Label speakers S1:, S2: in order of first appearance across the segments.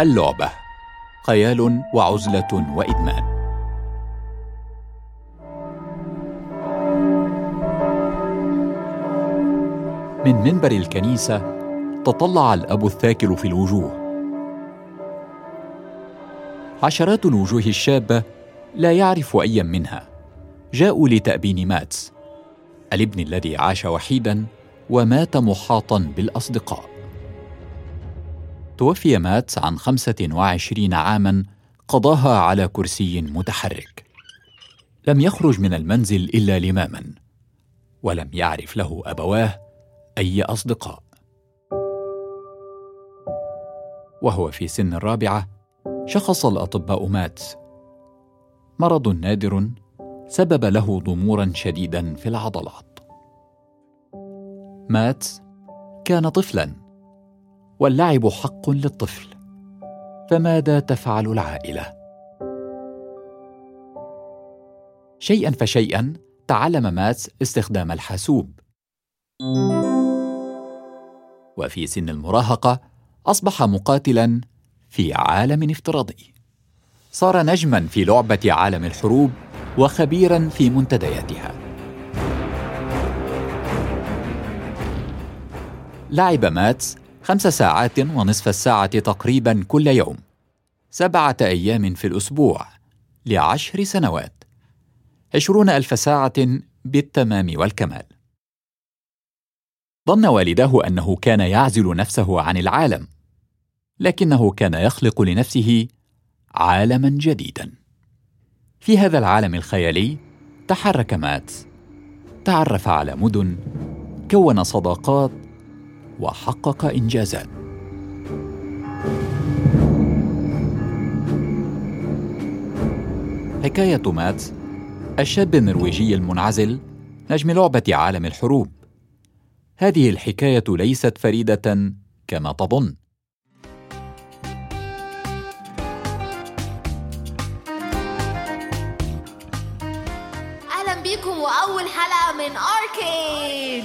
S1: اللعبة. خيال وعزلة وإدمان. من منبر الكنيسة تطلع الأب الثاكل في الوجوه. عشرات الوجوه الشابة لا يعرف أيا منها. جاءوا لتأبين ماتس الابن الذي عاش وحيدا ومات محاطا بالأصدقاء. توفي ماتس عن خمسة وعشرين عاما قضاها على كرسي متحرك. لم يخرج من المنزل إلا لماما ولم يعرف له أبواه أي أصدقاء. وهو في سن الرابعة شخص الأطباء ماتس مرض نادر سبب له ضمورا شديدا في العضلات. ماتس كان طفلا. واللعب حق للطفل. فماذا تفعل العائلة؟ شيئا فشيئا تعلم ماتس استخدام الحاسوب. وفي سن المراهقة أصبح مقاتلا في عالم افتراضي. صار نجما في لعبة عالم الحروب وخبيرا في منتدياتها. لعب ماتس خمس ساعات ونصف الساعة تقريبا كل يوم. سبعة أيام في الأسبوع لعشر سنوات. عشرون ألف ساعة بالتمام والكمال. ظن والداه أنه كان يعزل نفسه عن العالم لكنه كان يخلق لنفسه عالما جديدا. في هذا العالم الخيالي تحرك ماتس تعرف على مدن كون صداقات وحقق انجازات حكاية ماتس الشاب النرويجي المنعزل نجم لعبة عالم الحروب. هذه الحكاية ليست فريدة كما تظن.
S2: أهلا بيكم وأول حلقة من اركيد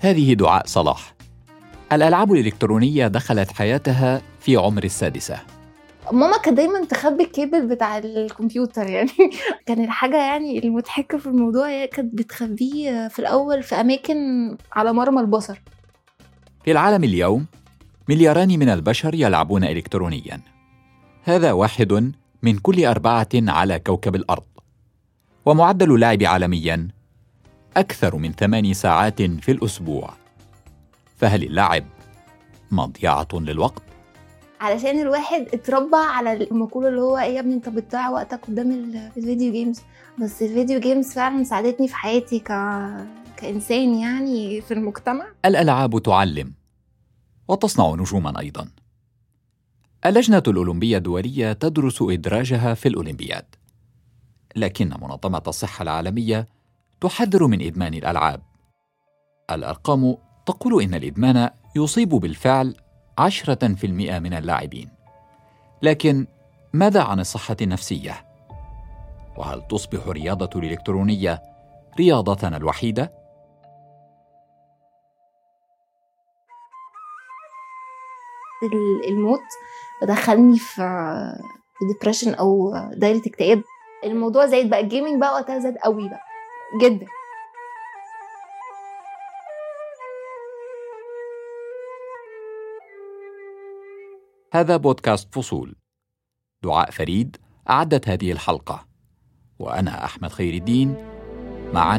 S1: هذه دعاء صلاح. الألعاب الإلكترونية دخلت حياتها في عمر السادسة.
S3: ماما كانت دايما تخبي الكيبل بتاع الكمبيوتر يعني كان الحاجة يعني المضحكة في الموضوع هي كانت بتخبيه في الأول في أماكن على مرمى البصر.
S1: في العالم اليوم ملياران من البشر يلعبون إلكترونيا. هذا واحد من كل أربعة على كوكب الأرض. ومعدل اللعب عالميا أكثر من ثماني ساعات في الأسبوع. فهل اللعب مضيعة للوقت؟
S3: علشان الواحد اتربى على المقولة اللي هو إيه يا ابني أنت بتضيع وقتك قدام ال- ال video games بس ال video games فعلا ساعدتني في حياتي ك... كإنسان يعني في المجتمع.
S1: الألعاب تعلم وتصنع نجوما أيضا. اللجنة الأولمبية الدولية تدرس إدراجها في الأولمبياد. لكن منظمة الصحة العالمية تحذر من إدمان الألعاب. الأرقام تقول إن الإدمان يصيب بالفعل عشرة في المئة من اللاعبين لكن ماذا عن الصحة النفسية؟ وهل تصبح الرياضة الإلكترونية رياضتنا الوحيدة؟
S3: ال- الموت دخلني في depression أو دايرة اكتئاب الموضوع زايد بقى ال gaming بقى وقتها زاد قوي بقى جدا
S1: هذا بودكاست فصول. دعاء فريد أعدت هذه الحلقة. وأنا أحمد خير الدين. معا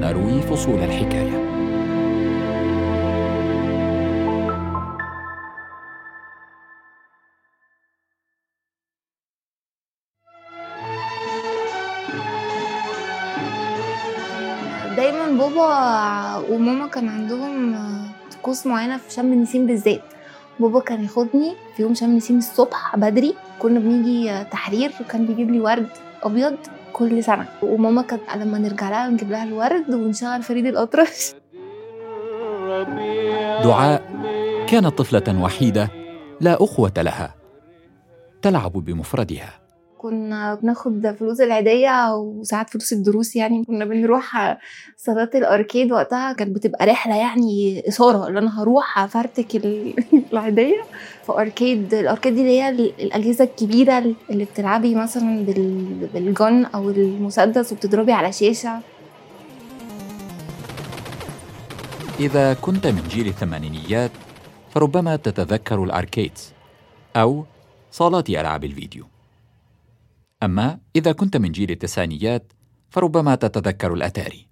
S1: نروي فصول الحكاية.
S3: دايما بابا وماما كان عندهم طقوس معينة في شم النسيم بالذات. بابا كان ياخدني في يوم شم النسيم الصبح بدري. كنا بنيجي تحرير وكان بيجيب لي ورد أبيض كل سنة. وماما كانت لما نرجع لها نجيب لها الورد ونشغل فريد الأطرش.
S1: دعاء كانت طفلة وحيدة لا أخوة لها تلعب بمفردها.
S3: كنا بناخد فلوس العيدية وساعات فلوس الدروس يعني كنا بنروح صالات الأركيد وقتها كانت بتبقى رحلة يعني إثارة اللي أنا هروح أفرتك ال- العيدية في أركيد الأركيد دي اللي هي الأجهزة الكبيرة اللي بتلعبي مثلا بال- بالجن أو المسدس وبتضربي على شاشة.
S1: إذا كنت من جيل الثمانينيات فربما تتذكر الأركيدز أو صالات ألعاب الفيديو. أما إذا كنت من جيل التسعينيات فربما تتذكر الأتاري.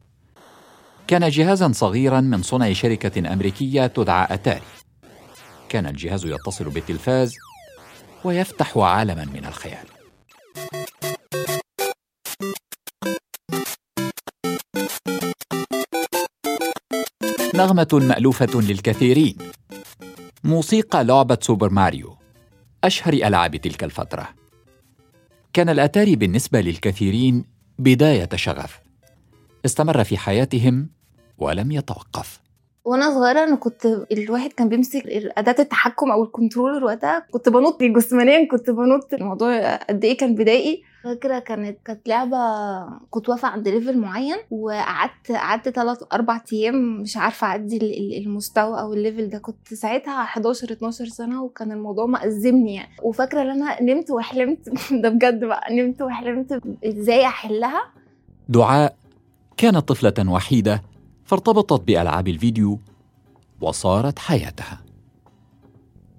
S1: كان جهازا صغيرا من صنع شركة أمريكية تدعى أتاري. كان الجهاز يتصل بالتلفاز ويفتح عالما من الخيال. نغمة مألوفة للكثيرين. موسيقى لعبة سوبر ماريو أشهر ألعاب تلك الفترة. كان الأتاري بالنسبة للكثيرين بداية شغف. استمر في حياتهم ولم يتوقف.
S3: وأنا صغيرة أنا كنت الواحد كان بيمسك أداة التحكم أو ال controller وقتها كنت بنط جسمانيا كنت بنط الموضوع قد إيه كان بدائي. فاكرة كانت كانت لعبة كنت واقفة عند level معين وقعدت قعدت ثلاث أربع أيام مش عارفة أعدي ال- ال- المستوى أو ال level ده. كنت ساعتها 11 12 سنة وكان الموضوع مأزمني يعني. وفاكرة إن أنا نمت وحلمت ده بجد بقى نمت وحلمت إزاي أحلها؟
S1: دعاء كانت طفلة وحيدة فارتبطت بألعاب الفيديو وصارت حياتها.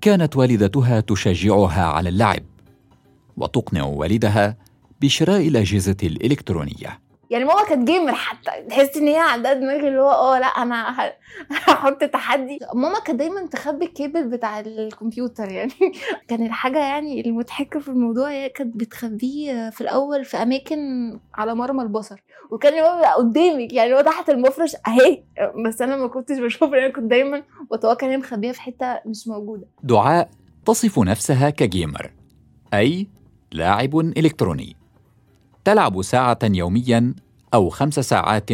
S1: كانت والدتها تشجعها على اللعب وتقنع والدها بشراء الأجهزة الإلكترونية.
S3: يعني ماما كانت gamer حتى تحس إن هي عندها دماغ اللي هو آه لأ أنا هحط تحدي. ماما كانت دايما تخبي الكيبل بتاع الكمبيوتر يعني. كان الحاجة يعني المضحكة في الموضوع هي كانت بتخبيه في الأول في أماكن على مرمى البصر. وكان هو قدامك يعني هو تحت المفرش أهي. بس أنا ما كنتش بشوف أنا كنت دايما بتوقع إن هي مخبيه في حتة مش موجودة.
S1: دعاء تصف نفسها كجيمر أي لاعب إلكتروني. تلعب ساعة يوميا أو خمس ساعات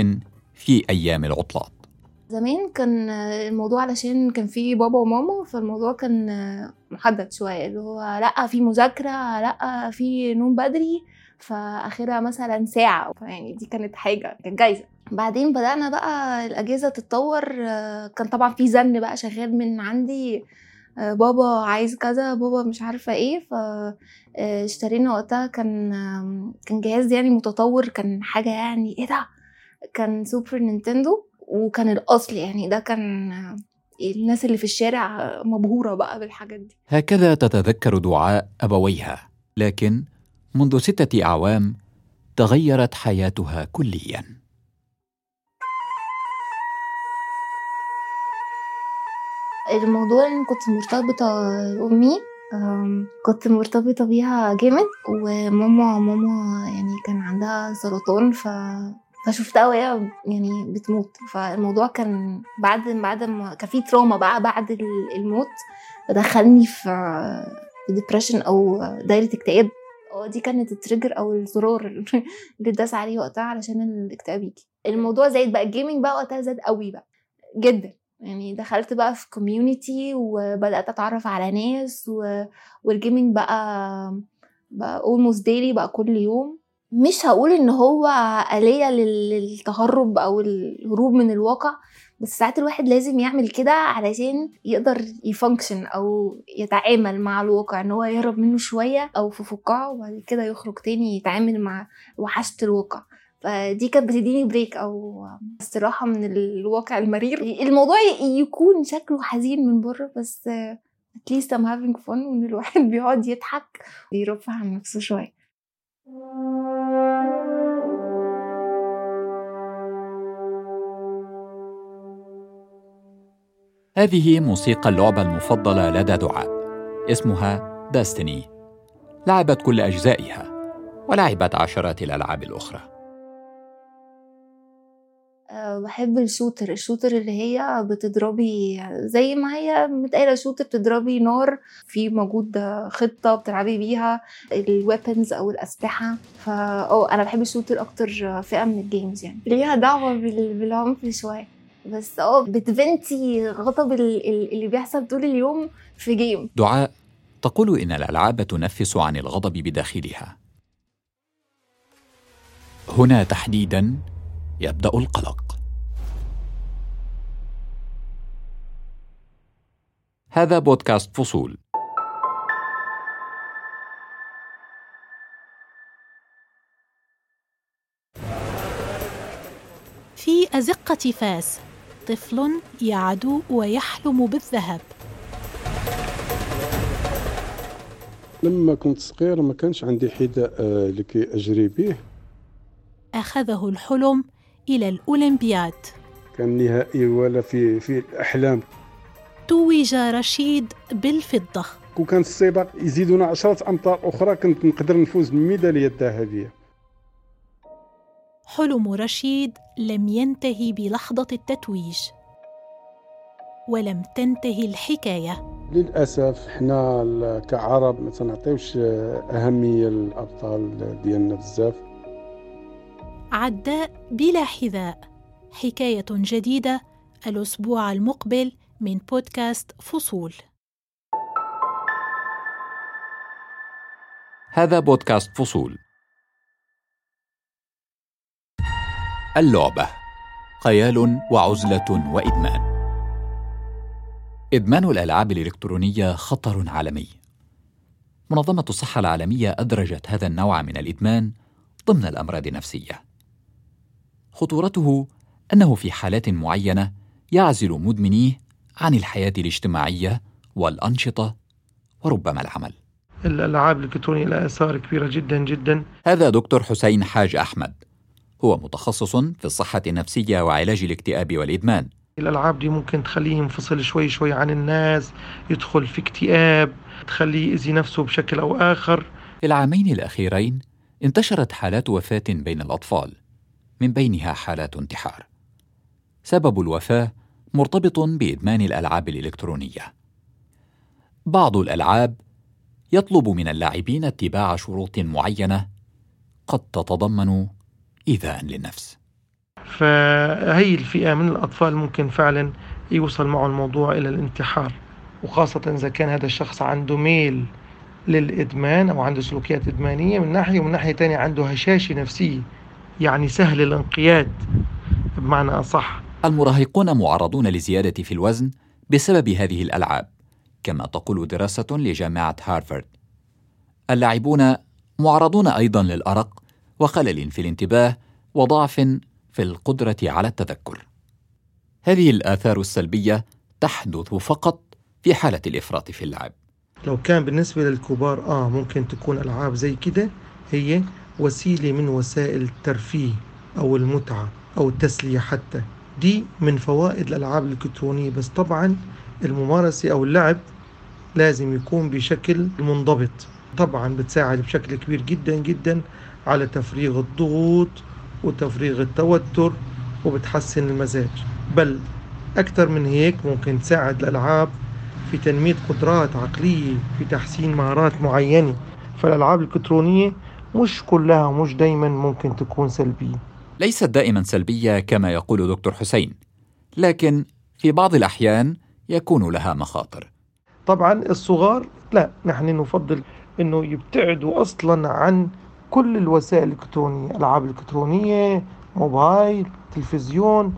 S1: في أيام العطلات
S3: زمان كان الموضوع علشان كان في بابا وماما فالموضوع كان محدد شوية اللي هو لأ في مذاكرة لأ في نوم بدري فآخرها مثلا ساعة. يعني دي كانت حاجة كانت جايزة. بعدين بدأنا بقى الأجهزة تتطور. كان طبعا في زن بقى شغال من عندي. بابا عايز كذا بابا مش عارفة إيه فاشترينا وقتها كان كان جهاز يعني متطور كان حاجة يعني إيه ده؟ كان سوبر نينتندو وكان الأصل يعني ده كان الناس اللي في الشارع مبهورة بقى بالحاجات دي.
S1: هكذا تتذكر دعاء أبويها لكن منذ ستة أعوام تغيرت حياتها كليا.
S3: الموضوع إن كنت مرتبطة بامي كنت مرتبطة بيها جامد وماما ماما يعني كان عندها سرطان ف فشفتها وهي يعني بتموت. فالموضوع كان بعد بعد ما كان في تروما بقى بعد الموت فدخلني في depression أو دايرة اكتئاب. دي كانت ال trigger أو الزرار اللي اتداس عليه وقتها علشان الاكتئاب يجي. الموضوع زايد بقى ال gaming بقى وقتها زاد قوي بقى. جدا. يعني دخلت بقى في community وبدأت أتعرف على ناس و... وال gaming بقى بقى almost daily بقى كل يوم. مش هقول إن هو آلية للتهرب أو الهروب من الواقع بس ساعات الواحد لازم يعمل كده علشان يقدر ي function أو يتعامل مع الواقع إن هو يهرب منه شوية أو في فقاعة وبعد كده يخرج تاني يتعامل مع وحشة الواقع. فدي كانت بتديني break أو استراحة من الواقع المرير. الموضوع يكون شكله حزين من بره بس at least I'm having fun وإن الواحد بيقعد يضحك ويرفع عن نفسه شوية.
S1: هذه موسيقى اللعبة المفضلة لدى دعاء اسمها Destiny لعبت كل أجزائها ولعبت عشرات الألعاب الأخرى.
S3: بحب ال shooter. ال shooter اللي هي بتضربي زي ما هي متقالة shooter بتضربي نار في موجود خطة بتلعبي بيها ال weapons أو الأسلحة. فا آه أنا بحب الشوتر أكتر فئة من ال games يعني. ليها دعوة بالعنف شوية. بس آه بتفنتي غضب اللي بيحصل طول اليوم في جيم
S1: دعاء. تقول إن الألعاب تنفس عن الغضب بداخلها. هنا تحديدا يبدأ القلق. هذا بودكاست فصول.
S4: في أزقة فاس طفل يعدو ويحلم بالذهب.
S5: لما كنت صغير ما كانش عندي حذاء آه، لكي أجري به.
S4: أخذه الحلم إلى الأولمبياد.
S5: كان نهائي ولا في في الأحلام.
S4: توج رشيد بالفضة.
S5: كون كان السباق يزيدونا عشرة أمتار أخرى كنت نقدر نفوز بالميدالية الذهبية.
S4: حلم رشيد لم ينتهي بلحظة التتويج ولم تنتهي الحكاية.
S5: للأسف حنا ال- كعرب ما تنعطيوش أهمية للأبطال ديالنا بزاف.
S4: عداء بلا حذاء. حكاية جديدة الأسبوع المقبل من بودكاست فصول.
S1: هذا بودكاست فصول. اللعبة خيال وعزلة وإدمان. إدمان الألعاب الإلكترونية خطر عالمي. منظمة الصحة العالمية أدرجت هذا النوع من الإدمان ضمن الأمراض النفسية. خطورته أنه في حالات معينة يعزل مدمنيه عن الحياة الاجتماعية والأنشطة وربما العمل.
S6: الألعاب الإلكترونية لها آثار كبيرة جدا جدا.
S1: هذا دكتور حسين حاج أحمد. هو متخصص في الصحة النفسية وعلاج الاكتئاب والإدمان.
S6: الألعاب دي ممكن تخليه ينفصل شوي شوي عن الناس يدخل في اكتئاب تخليه يأذي نفسه بشكل أو آخر.
S1: في العامين الأخيرين انتشرت حالات وفاة بين الأطفال. من بينها حالات انتحار. سبب الوفاة مرتبط بإدمان الألعاب الإلكترونية. بعض الألعاب يطلب من اللاعبين اتباع شروط معينة قد تتضمن إيذاء للنفس.
S6: فهي الفئة من الأطفال ممكن فعلا يوصل معه الموضوع إلى الانتحار وخاصة إذا كان هذا الشخص عنده ميل للإدمان أو عنده سلوكيات إدمانية من ناحية ومن ناحية تانية عنده هشاشة نفسية. يعني سهل الانقياد بمعنى أصح.
S1: المراهقون معرضون لزيادة في الوزن بسبب هذه الألعاب كما تقول دراسة لجامعة هارفارد. اللاعبون معرضون أيضا للأرق وخلل في الانتباه وضعف في القدرة على التذكر. هذه الآثار السلبية تحدث فقط في حالة الإفراط في اللعب.
S6: لو كان بالنسبة للكبار آه ممكن تكون ألعاب زي كده هي وسيلة من وسائل الترفيه أو المتعة أو التسلية حتى. دي من فوائد الألعاب الإلكترونية بس طبعا الممارسة أو اللعب لازم يكون بشكل منضبط. طبعا بتساعد بشكل كبير جدا جدا على تفريغ الضغوط وتفريغ التوتر وبتحسن المزاج. بل أكثر من هيك ممكن تساعد الألعاب في تنمية قدرات عقلية في تحسين مهارات معينة. فالألعاب الإلكترونية مش كلها ومش دايما ممكن تكون سلبية.
S1: ليست دائما سلبية كما يقول دكتور حسين لكن في بعض الأحيان يكون لها مخاطر.
S6: طبعا الصغار لا نحن نفضل إنه يبتعدوا أصلا عن كل الوسائل الإلكترونية ألعاب إلكترونية موبايل تلفزيون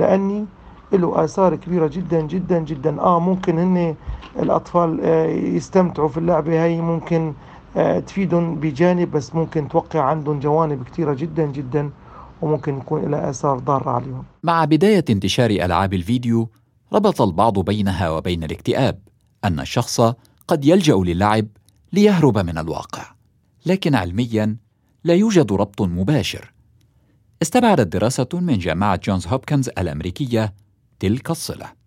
S6: لأني له آثار كبيرة جدا جدا جدا. آه ممكن هن الأطفال آه، يستمتعوا في اللعبة هي ممكن آه، تفيدهم بجانب بس ممكن توقع عندهم جوانب كثيرة جدا جدا وممكن يكون لها آثار ضارة عليهم.
S1: مع بداية انتشار ألعاب الفيديو ربط البعض بينها وبين الاكتئاب أن الشخص قد يلجأ للعب ليهرب من الواقع. لكن علميا لا يوجد ربط مباشر. استبعدت دراسة من جامعة جونز هوبكنز الأمريكية تلك الصلة.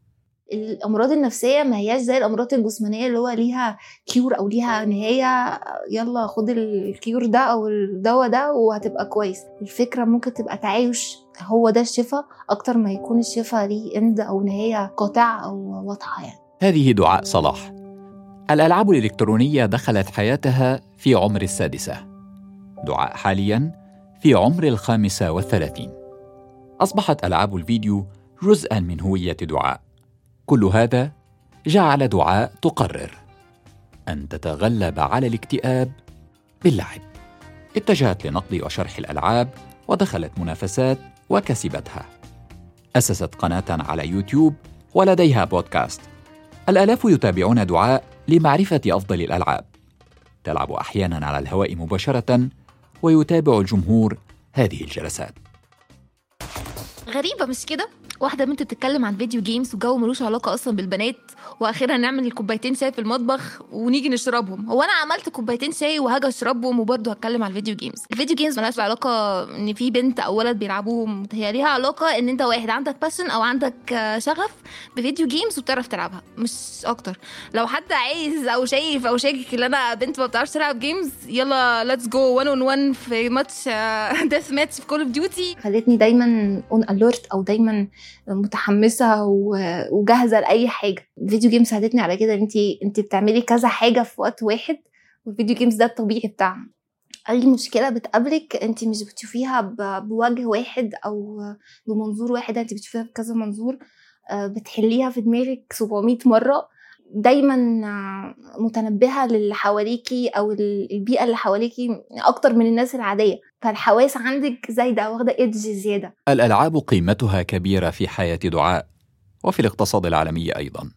S3: الأمراض النفسية ما هياش زي الأمراض الجسمانية اللي هو ليها cure أو ليها نهايه يلا خد ال cure ده أو الدواء ده وهتبقى كويس. الفكرة ممكن تبقى تعايش هو ده الشفاء أكتر ما يكون الشفاء ليه end أو نهايه قاطعه أو واضحة يعني.
S1: هذه دعاء صلاح. الألعاب الإلكترونية دخلت حياتها في عمر السادسة. دعاء حاليا في عمر الخامسة والثلاثين. أصبحت ألعاب الفيديو جزءا من هوية دعاء. كل هذا جعل دعاء تقرر. أن تتغلب على الاكتئاب باللعب. اتجهت لنقد وشرح الألعاب ودخلت منافسات وكسبتها. أسست قناة على يوتيوب ولديها بودكاست. الآلاف يتابعون دعاء لمعرفة أفضل الألعاب. تلعب أحيانا على الهواء مباشرة ويتابع الجمهور هذه الجلسات.
S3: غريبة مش كده؟ واحدة بنت بتتكلم عن video games وجو ملوش علاقة أصلا بالبنات وأخيرا نعمل كوبايتين شاي في المطبخ ونيجي نشربهم. هو أنا عملت كوبايتين شاي وهاجي أشربهم وبرضه هتكلم عن ال video games ال video games ملهاش علاقة إن في بنت أو ولد بيلعبوهم. هي ليها علاقة إن أنت واحد عندك passion أو عندك شغف ب video games وبتعرف تلعبها مش أكتر. لو حد عايز أو شايف أو شاكك إن أنا بنت ما بتعرفش تلعب games يلا let's go 1 on 1 في match deathmatch في Call of Duty خلتني دايما on alert أو دايما متحمسة وجاهزة لأي حاجة. ال video games ساعدتني على كده انت انت بتعملي كذا حاجة في وقت واحد وال video games ده الطبيعي بتاعها أي مشكلة بتقابلك انت مش بتشوفيها بوجه واحد أو بمنظور واحد انت بتشوفيها بكذا منظور آه، بتحليها في دماغك 700 مرة. دايما متنبهة للي حواليكي أو ال- البيئة اللي حواليكي أكتر من الناس العادية. فالحواس عندك زايدة واخدة ايدج زيادة.
S1: الألعاب قيمتها كبيرة في حياة دعاء وفي الاقتصاد العالمي أيضا.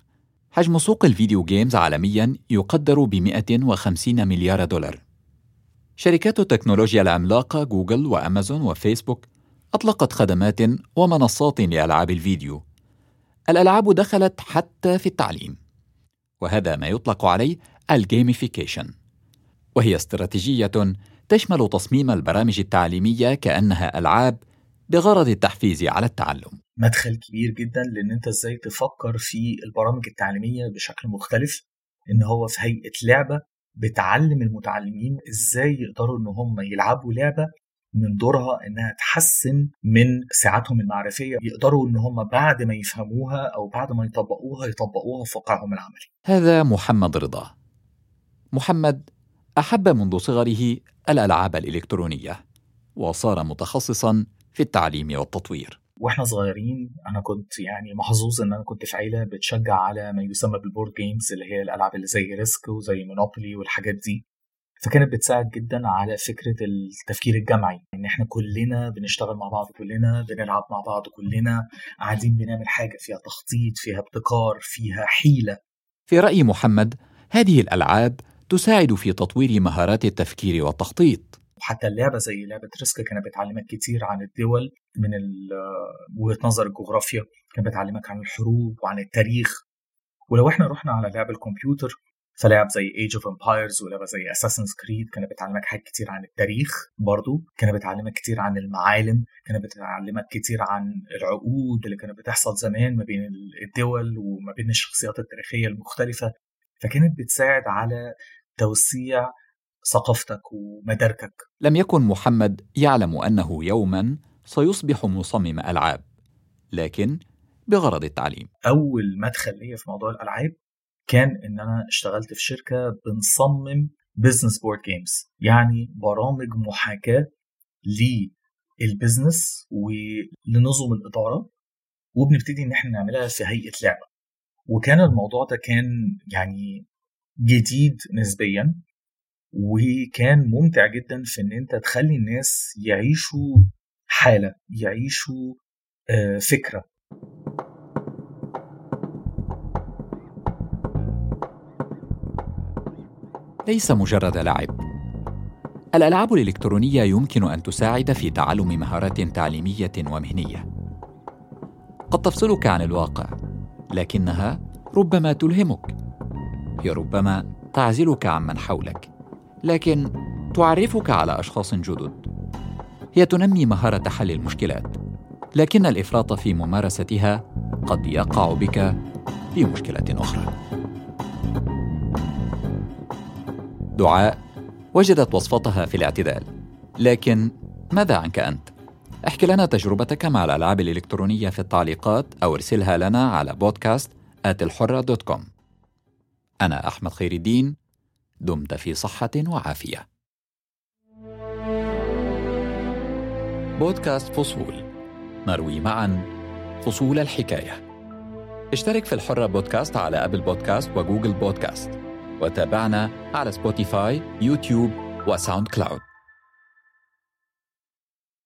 S1: حجم سوق الفيديو جيمز عالميا يقدر ب 150 مليار دولار. شركات التكنولوجيا العملاقة جوجل وأمازون وفيسبوك أطلقت خدمات ومنصات لألعاب الفيديو. الألعاب دخلت حتى في التعليم وهذا ما يطلق عليه ال gamification وهي استراتيجية تشمل تصميم البرامج التعليمية كأنها ألعاب بغرض التحفيز على التعلم.
S7: مدخل كبير جدا لأن أنت إزاي تفكر في البرامج التعليمية بشكل مختلف إن هو في هيئة لعبة بتعلم المتعلمين إزاي يقدروا إن هم يلعبوا لعبة من دورها إنها تحسن من سعتهم المعرفية يقدروا إن هم بعد ما يفهموها أو بعد ما يطبقوها يطبقوها في واقعهم العملي.
S1: هذا محمد رضا. محمد أحب منذ صغره الألعاب الإلكترونية وصار متخصصا في التعليم والتطوير.
S7: وإحنا صغيرين أنا كنت يعني محظوظ إن أنا كنت في عيلة بتشجع على ما يسمى بال board games اللي هي الألعاب اللي زي Risk وزي Monopoly والحاجات دي. فكانت بتساعد جدا على فكرة التفكير الجمعي إن إحنا كلنا بنشتغل مع بعض كلنا بنلعب مع بعض كلنا قاعدين بنعمل حاجة فيها تخطيط فيها ابتكار فيها حيلة.
S1: في رأي محمد هذه الألعاب تساعد في تطوير مهارات التفكير والتخطيط.
S7: وحتى اللعبة زي لعبة ريسك كانت بتعلمك كتير عن الدول من وجهة نظر الجغرافيا كانت بتعلمك عن الحروب وعن التاريخ. ولو إحنا رحنا على لعب الكمبيوتر فلعب زي Age of Empires ولعبة زي Assassin's Creed كانت بتعلمك حاجات كتير عن التاريخ برضو كانت بتعلمك كتير عن المعالم كانت بتعلمك كتير عن العقود اللي كانت بتحصل زمان ما بين الدول وما بين الشخصيات التاريخية المختلفة. فكانت بتساعد على توسيع ثقافتك ومداركك.
S1: لم يكن محمد يعلم أنه يوما سيصبح مصمم ألعاب لكن بغرض التعليم.
S7: أول مدخل ليا في موضوع الألعاب كان إن أنا اشتغلت في شركة بنصمم business board games يعني برامج محاكاة لل business ولنظم الإدارة وبنبتدي إن إحنا نعملها في هيئة لعبة. وكان الموضوع ده كان يعني جديد نسبيا وكان ممتع جدا في إن أنت تخلي الناس يعيشوا حالة يعيشوا آه، فكرة.
S1: ليس مجرد لعب. الألعاب الإلكترونية يمكن أن تساعد في تعلم مهارات تعليمية ومهنية. قد تفصلك عن الواقع. لكنها ربما تلهمك هي ربما تعزلك عمن حولك لكن تعرفك على أشخاص جدد. هي تنمي مهارة حل المشكلات لكن الإفراط في ممارستها قد يقع بك في مشكلة أخرى. دعاء وجدت وصفتها في الاعتدال لكن ماذا عنك أنت؟ احكي لنا تجربتك مع الألعاب الإلكترونية في التعليقات أو ارسلها لنا على بودكاست الحرة دوت كوم أنا أحمد خير الدين دمت في صحة وعافية. بودكاست فصول. نروي معاً فصول الحكاية. اشترك في الحرة بودكاست على أبل بودكاست وجوجل بودكاست. وتابعنا على سبوتيفاي يوتيوب وساوند كلاود.